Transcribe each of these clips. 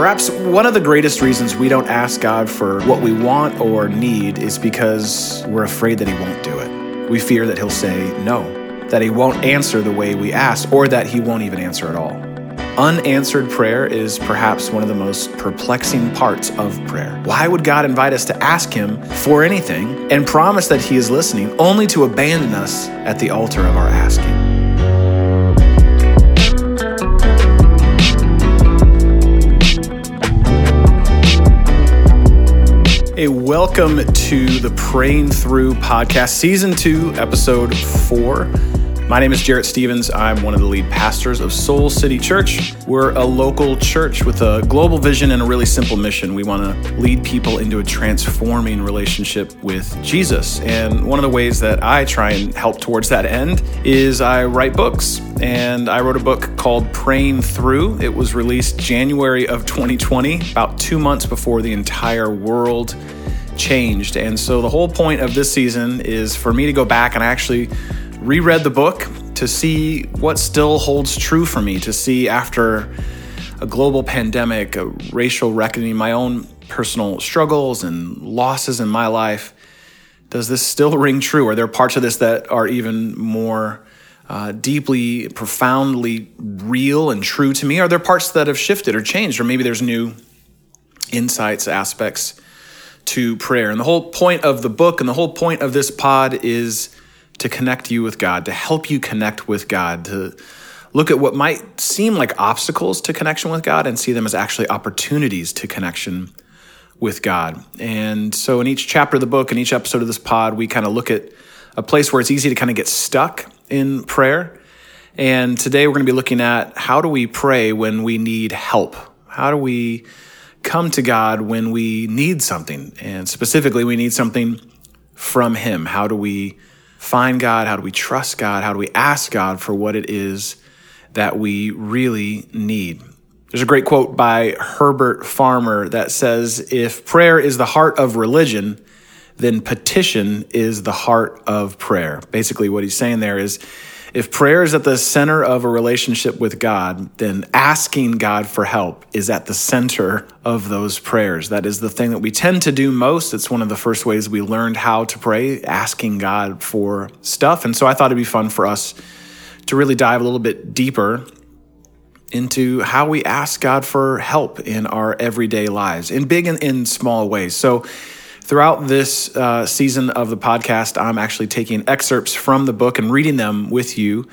Perhaps one of the greatest reasons we don't ask God for what we want or need is because we're afraid that He won't do it. We fear that He'll say no, that He won't answer the way we ask, or that He won't even answer at all. Unanswered prayer is perhaps one of the most perplexing parts of prayer. Why would God invite us to ask Him for anything and promise that He is listening, only to abandon us at the altar of our asking? A welcome to the Praying Through podcast, season two, episode four. My name is Jarrett Stevens. I'm one of the lead pastors of Soul City Church. We're a local church with a global vision and a really simple mission. We want to lead people into a transforming relationship with Jesus. And one of the ways that I try and help towards that end is I write books. And I wrote a book called Praying Through. It was released January of 2020, about two months before the entire world changed. And so the whole point of this season is for me to go back and actually reread the book to see what still holds true for me, to see after a global pandemic, a racial reckoning, my own personal struggles and losses in my life. Does this still ring true? Are there parts of this that are even more uh, deeply, profoundly real and true to me? Are there parts that have shifted or changed? Or maybe there's new insights, aspects to prayer. And the whole point of the book and the whole point of this pod is to connect you with God, to help you connect with God, to look at what might seem like obstacles to connection with God and see them as actually opportunities to connection with God. And so in each chapter of the book in each episode of this pod, we kind of look at a place where it's easy to kind of get stuck in prayer. And today we're going to be looking at how do we pray when we need help? How do we come to God when we need something? And specifically, we need something from Him. How do we find God? How do we trust God? How do we ask God for what it is that we really need? There's a great quote by Herbert Farmer that says If prayer is the heart of religion, then petition is the heart of prayer. Basically, what he's saying there is if prayer is at the center of a relationship with God, then asking God for help is at the center of those prayers. That is the thing that we tend to do most. It's one of the first ways we learned how to pray, asking God for stuff. And so I thought it'd be fun for us to really dive a little bit deeper into how we ask God for help in our everyday lives, in big and in small ways. So Throughout this uh, season of the podcast, I'm actually taking excerpts from the book and reading them with you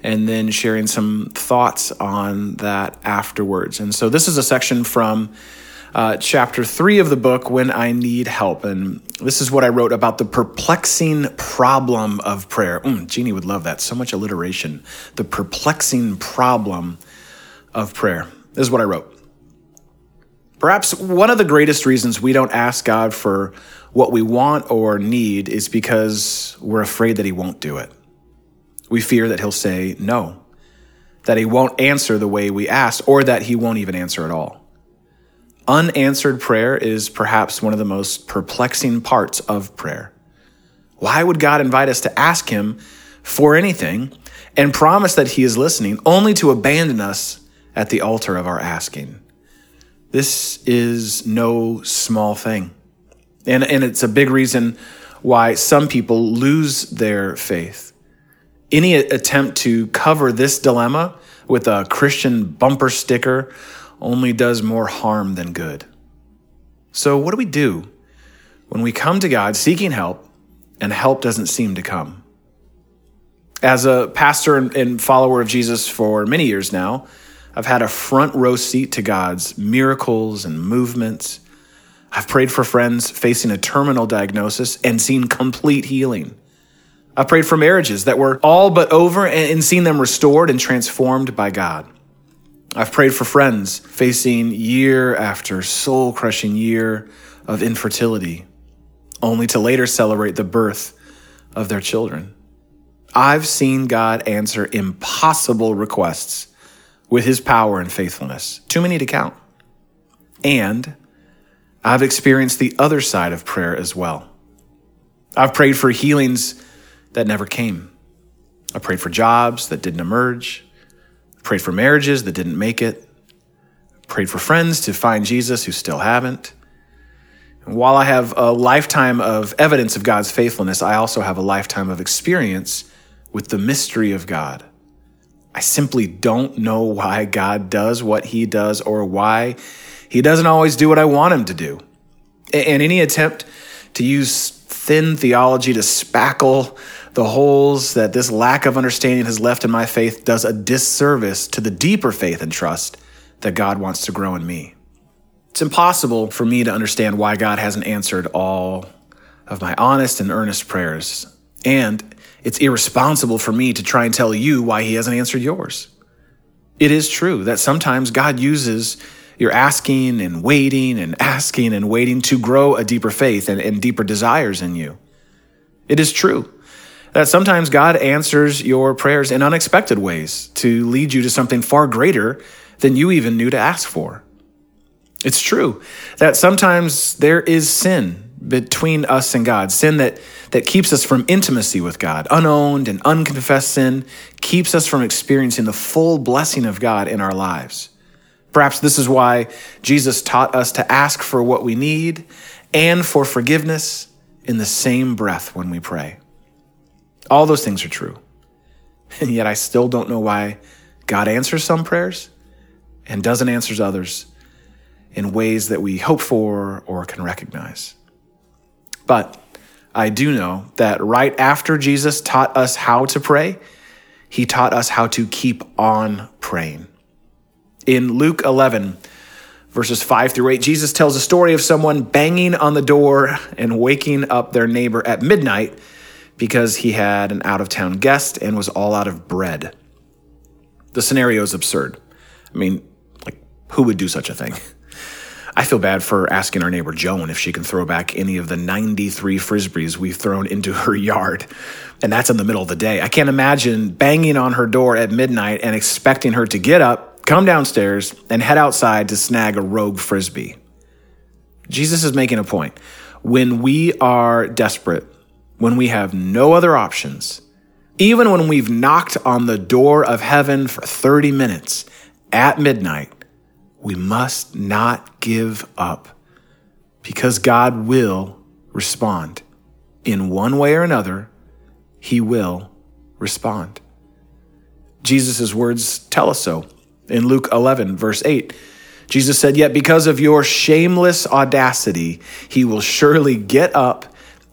and then sharing some thoughts on that afterwards. And so this is a section from uh, chapter three of the book, When I Need Help. And this is what I wrote about the perplexing problem of prayer. Mm, Jeannie would love that. So much alliteration. The perplexing problem of prayer. This is what I wrote. Perhaps one of the greatest reasons we don't ask God for what we want or need is because we're afraid that He won't do it. We fear that He'll say no, that He won't answer the way we ask, or that He won't even answer at all. Unanswered prayer is perhaps one of the most perplexing parts of prayer. Why would God invite us to ask Him for anything and promise that He is listening, only to abandon us at the altar of our asking? This is no small thing. And, and it's a big reason why some people lose their faith. Any attempt to cover this dilemma with a Christian bumper sticker only does more harm than good. So, what do we do when we come to God seeking help and help doesn't seem to come? As a pastor and follower of Jesus for many years now, I've had a front row seat to God's miracles and movements. I've prayed for friends facing a terminal diagnosis and seen complete healing. I've prayed for marriages that were all but over and seen them restored and transformed by God. I've prayed for friends facing year after soul crushing year of infertility, only to later celebrate the birth of their children. I've seen God answer impossible requests with his power and faithfulness. Too many to count. And I've experienced the other side of prayer as well. I've prayed for healings that never came. I prayed for jobs that didn't emerge. prayed for marriages that didn't make it, prayed for friends to find Jesus who still haven't. And while I have a lifetime of evidence of God's faithfulness, I also have a lifetime of experience with the mystery of God. I simply don't know why God does what he does or why he doesn't always do what I want him to do. And any attempt to use thin theology to spackle the holes that this lack of understanding has left in my faith does a disservice to the deeper faith and trust that God wants to grow in me. It's impossible for me to understand why God hasn't answered all of my honest and earnest prayers. And it's irresponsible for me to try and tell you why He hasn't answered yours. It is true that sometimes God uses your asking and waiting and asking and waiting to grow a deeper faith and, and deeper desires in you. It is true that sometimes God answers your prayers in unexpected ways to lead you to something far greater than you even knew to ask for. It's true that sometimes there is sin between us and God, sin that, that keeps us from intimacy with God, unowned and unconfessed sin, keeps us from experiencing the full blessing of God in our lives. Perhaps this is why Jesus taught us to ask for what we need and for forgiveness in the same breath when we pray. All those things are true. And yet I still don't know why God answers some prayers and doesn't answer others in ways that we hope for or can recognize. But I do know that right after Jesus taught us how to pray, he taught us how to keep on praying. In Luke 11, verses 5 through 8, Jesus tells a story of someone banging on the door and waking up their neighbor at midnight because he had an out of town guest and was all out of bread. The scenario is absurd. I mean, like, who would do such a thing? I feel bad for asking our neighbor Joan if she can throw back any of the 93 frisbees we've thrown into her yard. And that's in the middle of the day. I can't imagine banging on her door at midnight and expecting her to get up, come downstairs, and head outside to snag a rogue frisbee. Jesus is making a point. When we are desperate, when we have no other options, even when we've knocked on the door of heaven for 30 minutes at midnight, we must not give up because God will respond. In one way or another, He will respond. Jesus' words tell us so. In Luke 11, verse 8, Jesus said, Yet because of your shameless audacity, He will surely get up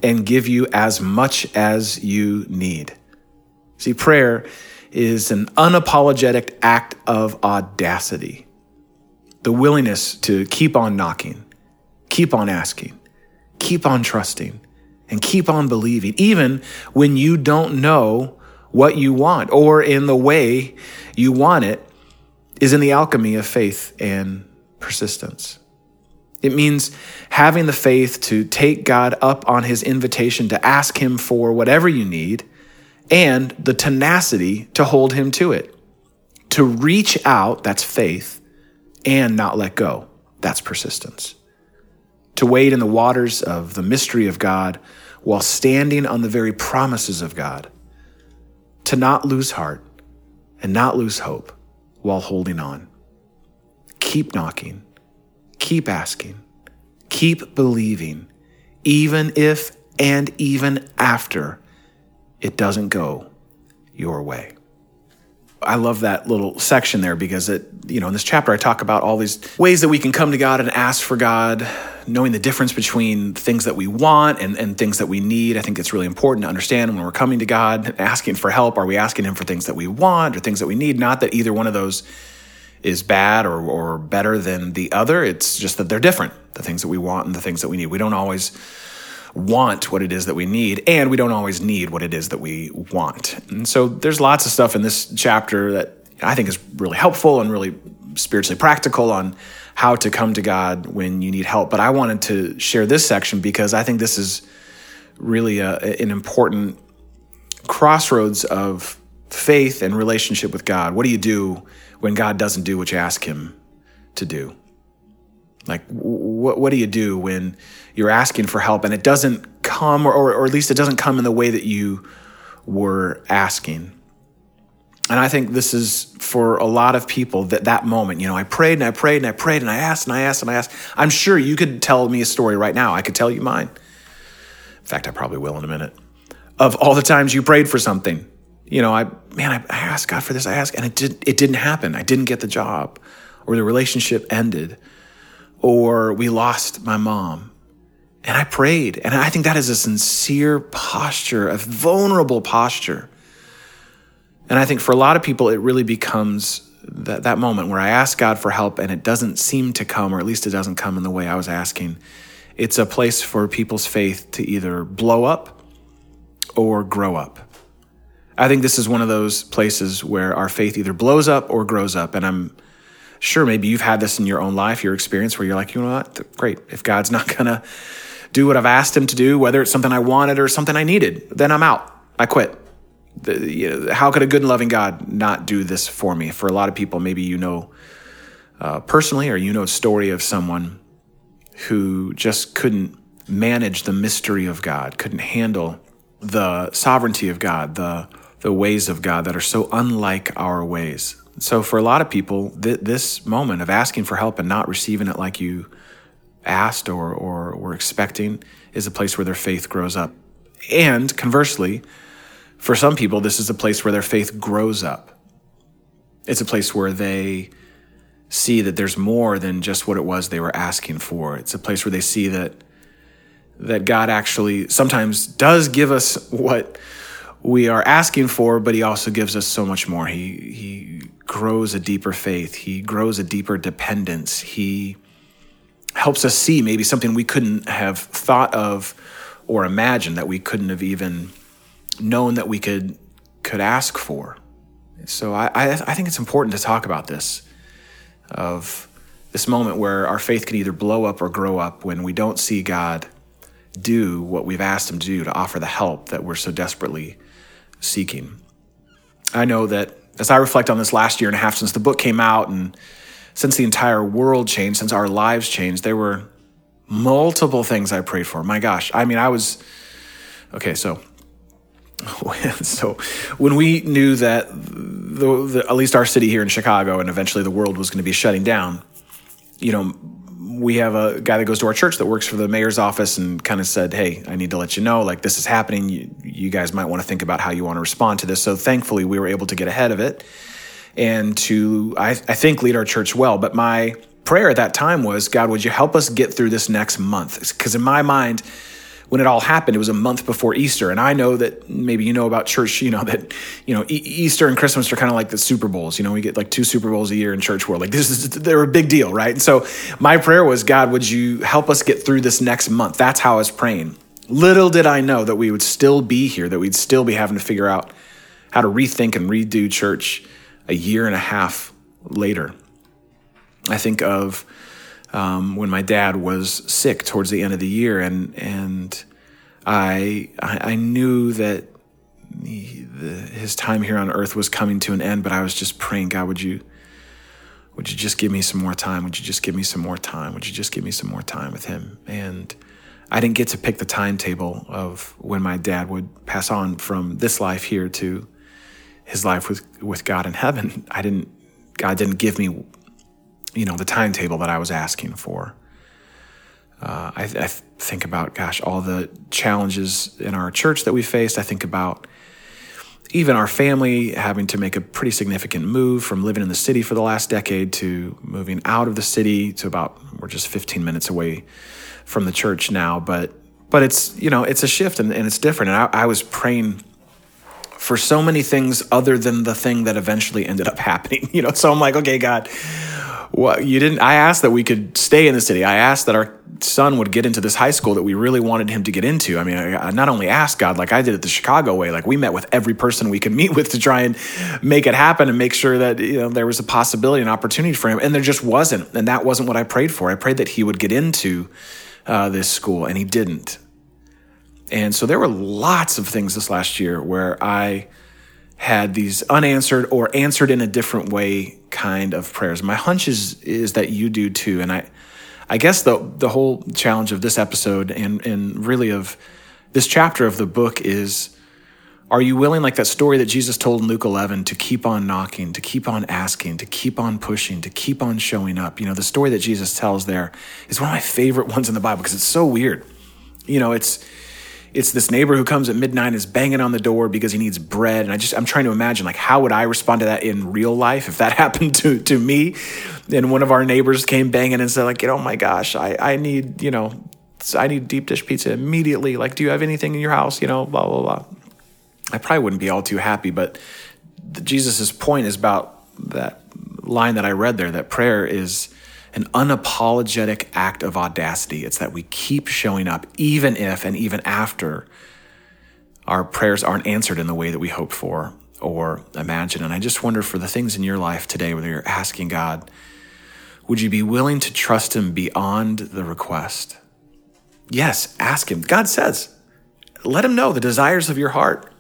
and give you as much as you need. See, prayer is an unapologetic act of audacity the willingness to keep on knocking, keep on asking, keep on trusting, and keep on believing, even when you don't know what you want or in the way you want it, is in the alchemy of faith and persistence. It means having the faith to take God up on his invitation to ask him for whatever you need and the tenacity to hold him to it. To reach out, that's faith, and not let go. That's persistence. To wade in the waters of the mystery of God while standing on the very promises of God. To not lose heart and not lose hope while holding on. Keep knocking, keep asking, keep believing, even if and even after it doesn't go your way. I love that little section there because it, you know, in this chapter I talk about all these ways that we can come to God and ask for God, knowing the difference between things that we want and, and things that we need. I think it's really important to understand when we're coming to God, asking for help, are we asking Him for things that we want or things that we need? Not that either one of those is bad or, or better than the other. It's just that they're different, the things that we want and the things that we need. We don't always want what it is that we need, and we don't always need what it is that we want. And so there's lots of stuff in this chapter that I think is really helpful and really spiritually practical on how to come to God when you need help. But I wanted to share this section because I think this is really a, an important crossroads of faith and relationship with God. What do you do when God doesn't do what you ask Him to do? Like, what, what do you do when you're asking for help and it doesn't come, or, or at least it doesn't come in the way that you were asking? And I think this is for a lot of people that that moment, you know, I prayed and I prayed and I prayed and I asked and I asked and I asked. I'm sure you could tell me a story right now. I could tell you mine. In fact, I probably will in a minute. Of all the times you prayed for something, you know, I man, I, I asked God for this. I asked, and it did. It didn't happen. I didn't get the job, or the relationship ended, or we lost my mom. And I prayed, and I think that is a sincere posture, a vulnerable posture and I think for a lot of people, it really becomes that, that moment where I ask God for help and it doesn't seem to come, or at least it doesn't come in the way I was asking. It's a place for people's faith to either blow up or grow up. I think this is one of those places where our faith either blows up or grows up. And I'm sure maybe you've had this in your own life, your experience, where you're like, you know what? Great. If God's not going to do what I've asked him to do, whether it's something I wanted or something I needed, then I'm out. I quit the, you know, how could a good and loving God not do this for me? For a lot of people, maybe you know uh, personally, or you know a story of someone who just couldn't manage the mystery of God, couldn't handle the sovereignty of God, the the ways of God that are so unlike our ways. So for a lot of people, th- this moment of asking for help and not receiving it like you asked or or were expecting is a place where their faith grows up. And conversely, for some people, this is a place where their faith grows up. It's a place where they see that there's more than just what it was they were asking for. It's a place where they see that that God actually sometimes does give us what we are asking for, but he also gives us so much more. He he grows a deeper faith. He grows a deeper dependence. He helps us see maybe something we couldn't have thought of or imagined that we couldn't have even known that we could could ask for. So I, I, I think it's important to talk about this of this moment where our faith can either blow up or grow up when we don't see God do what we've asked him to do to offer the help that we're so desperately seeking. I know that as I reflect on this last year and a half since the book came out and since the entire world changed, since our lives changed, there were multiple things I prayed for. My gosh. I mean, I was okay, so so when we knew that the, the, at least our city here in Chicago and eventually the world was going to be shutting down, you know, we have a guy that goes to our church that works for the mayor's office and kind of said, "Hey, I need to let you know like this is happening. You, you guys might want to think about how you want to respond to this." So thankfully, we were able to get ahead of it and to I, I think lead our church well. But my prayer at that time was, God, would you help us get through this next month? Because in my mind when it all happened, it was a month before Easter. And I know that maybe you know about church, you know, that, you know, e- Easter and Christmas are kind of like the Super Bowls. You know, we get like two Super Bowls a year in church world. Like this is, they're a big deal, right? And so my prayer was, God, would you help us get through this next month? That's how I was praying. Little did I know that we would still be here, that we'd still be having to figure out how to rethink and redo church a year and a half later. I think of um, when my dad was sick towards the end of the year, and and I I, knew that the, the, his time here on earth was coming to an end, but I was just praying, God, would you would you just give me some more time? Would you just give me some more time? Would you just give me some more time with him? And I didn't get to pick the timetable of when my dad would pass on from this life here to his life with with God in heaven. I didn't God didn't give me you know, the timetable that I was asking for. Uh, I, I, think about, gosh, all the challenges in our church that we faced. I think about even our family having to make a pretty significant move from living in the city for the last decade to moving out of the city to about, we're just 15 minutes away from the church now. But, but it's, you know, it's a shift and, and it's different. And I, I was praying for so many things other than the thing that eventually ended up happening, you know? So I'm like, okay, God, well, you didn't. I asked that we could stay in the city. I asked that our son would get into this high school that we really wanted him to get into. I mean, I, I not only asked God, like I did it the Chicago way, like we met with every person we could meet with to try and make it happen and make sure that you know there was a possibility, an opportunity for him, and there just wasn't. And that wasn't what I prayed for. I prayed that he would get into uh, this school, and he didn't. And so there were lots of things this last year where I had these unanswered or answered in a different way kind of prayers. My hunch is is that you do too. And I I guess the the whole challenge of this episode and and really of this chapter of the book is Are you willing, like that story that Jesus told in Luke 11, to keep on knocking, to keep on asking, to keep on pushing, to keep on showing up? You know, the story that Jesus tells there is one of my favorite ones in the Bible because it's so weird. You know, it's it's this neighbor who comes at midnight and is banging on the door because he needs bread. And i just i'm trying to imagine like how would i respond to that in real life if that happened to to me? And one of our neighbors came banging and said like oh my gosh i i need you know i need deep dish pizza immediately. Like do you have anything in your house? You know blah blah blah. I probably wouldn't be all too happy, but Jesus' point is about that line that I read there that prayer is an unapologetic act of audacity. It's that we keep showing up, even if and even after our prayers aren't answered in the way that we hope for or imagine. And I just wonder for the things in your life today, whether you're asking God, would you be willing to trust Him beyond the request? Yes, ask Him. God says, let Him know the desires of your heart.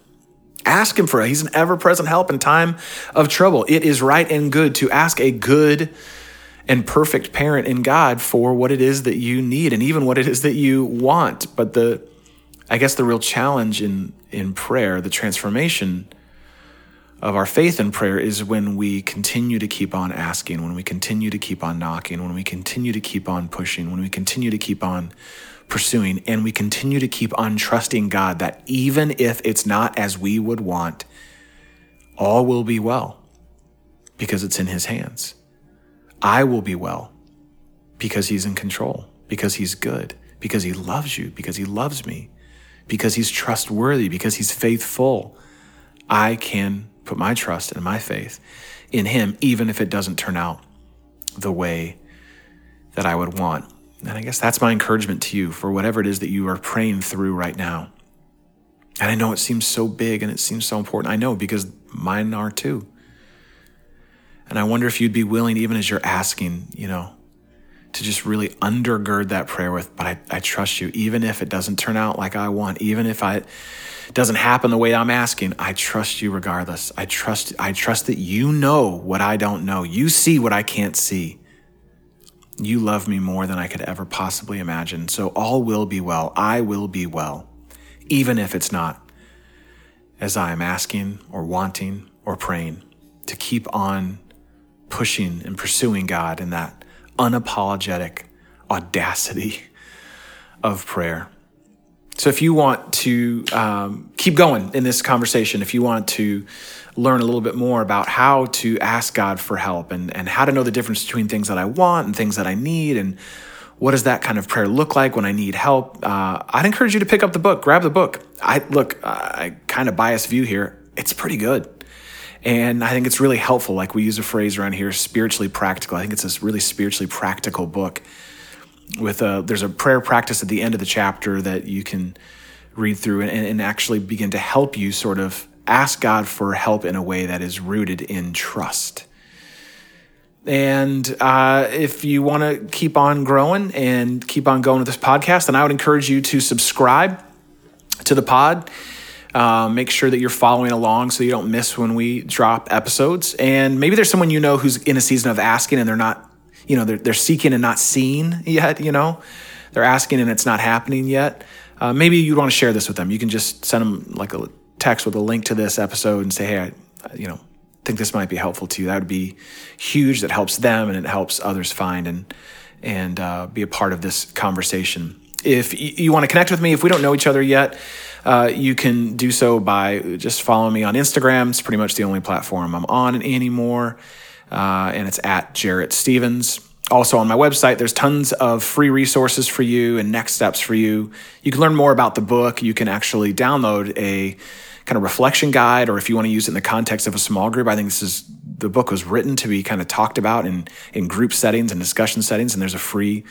Ask him for it. He's an ever present help in time of trouble. It is right and good to ask a good and perfect parent in God for what it is that you need and even what it is that you want. But the, I guess the real challenge in, in prayer, the transformation of our faith in prayer is when we continue to keep on asking, when we continue to keep on knocking, when we continue to keep on pushing, when we continue to keep on pursuing, and we continue to keep on trusting God that even if it's not as we would want, all will be well because it's in His hands. I will be well because He's in control, because He's good, because He loves you, because He loves me, because He's trustworthy, because He's faithful. I can put my trust and my faith in Him, even if it doesn't turn out the way that I would want. And I guess that's my encouragement to you for whatever it is that you are praying through right now. And I know it seems so big and it seems so important. I know because mine are too. And I wonder if you'd be willing, even as you're asking, you know, to just really undergird that prayer with, but I, I trust you, even if it doesn't turn out like I want, even if I, it doesn't happen the way I'm asking, I trust you regardless. I trust, I trust that you know what I don't know. You see what I can't see. You love me more than I could ever possibly imagine. So all will be well. I will be well, even if it's not as I am asking or wanting or praying to keep on pushing and pursuing God in that unapologetic audacity of prayer. So, if you want to um, keep going in this conversation, if you want to learn a little bit more about how to ask God for help and, and how to know the difference between things that I want and things that I need and what does that kind of prayer look like when I need help? Uh, I'd encourage you to pick up the book, grab the book. I look, I kind of biased view here. It's pretty good. And I think it's really helpful. Like we use a phrase around here, spiritually practical. I think it's this really spiritually practical book with a, there's a prayer practice at the end of the chapter that you can read through and, and actually begin to help you sort of ask God for help in a way that is rooted in trust. And uh, if you want to keep on growing and keep on going with this podcast, then I would encourage you to subscribe to the pod. Uh, make sure that you're following along so you don't miss when we drop episodes. And maybe there's someone you know who's in a season of asking and they're not, you know, they're, they're seeking and not seeing yet, you know, they're asking and it's not happening yet. Uh, maybe you'd want to share this with them. You can just send them like a text with a link to this episode and say, hey, I, you know, think this might be helpful to you. That would be huge. That helps them and it helps others find and and uh, be a part of this conversation. If you want to connect with me, if we don't know each other yet, uh, you can do so by just following me on Instagram. It's pretty much the only platform I'm on anymore, uh, and it's at Jarrett Stevens. Also on my website, there's tons of free resources for you and next steps for you. You can learn more about the book. You can actually download a kind of reflection guide, or if you want to use it in the context of a small group, I think this is the book was written to be kind of talked about in in group settings and discussion settings. And there's a free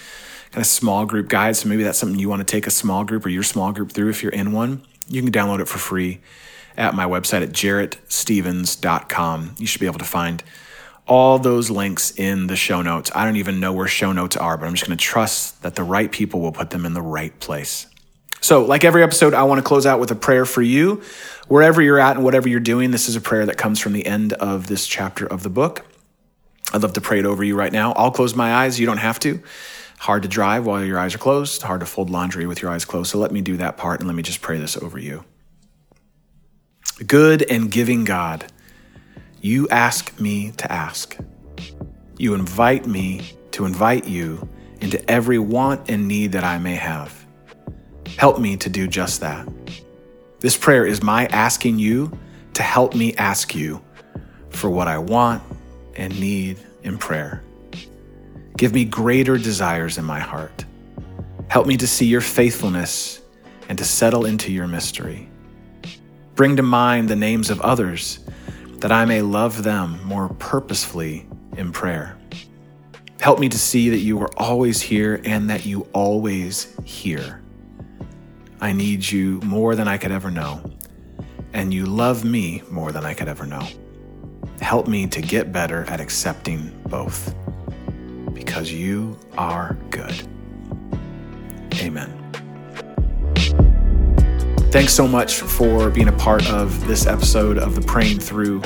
kind of small group guide. So maybe that's something you want to take a small group or your small group through if you're in one. You can download it for free at my website at jarrettstevens.com. You should be able to find all those links in the show notes. I don't even know where show notes are, but I'm just going to trust that the right people will put them in the right place. So, like every episode, I want to close out with a prayer for you. Wherever you're at and whatever you're doing, this is a prayer that comes from the end of this chapter of the book. I'd love to pray it over you right now. I'll close my eyes. You don't have to. Hard to drive while your eyes are closed, hard to fold laundry with your eyes closed. So let me do that part and let me just pray this over you. Good and giving God, you ask me to ask. You invite me to invite you into every want and need that I may have. Help me to do just that. This prayer is my asking you to help me ask you for what I want and need in prayer. Give me greater desires in my heart. Help me to see your faithfulness and to settle into your mystery. Bring to mind the names of others that I may love them more purposefully in prayer. Help me to see that you are always here and that you always hear. I need you more than I could ever know, and you love me more than I could ever know. Help me to get better at accepting both because you are good. Amen. Thanks so much for being a part of this episode of the Praying Through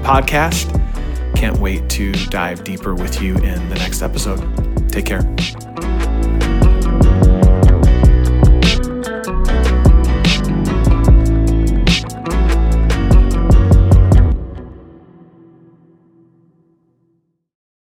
podcast. Can't wait to dive deeper with you in the next episode. Take care.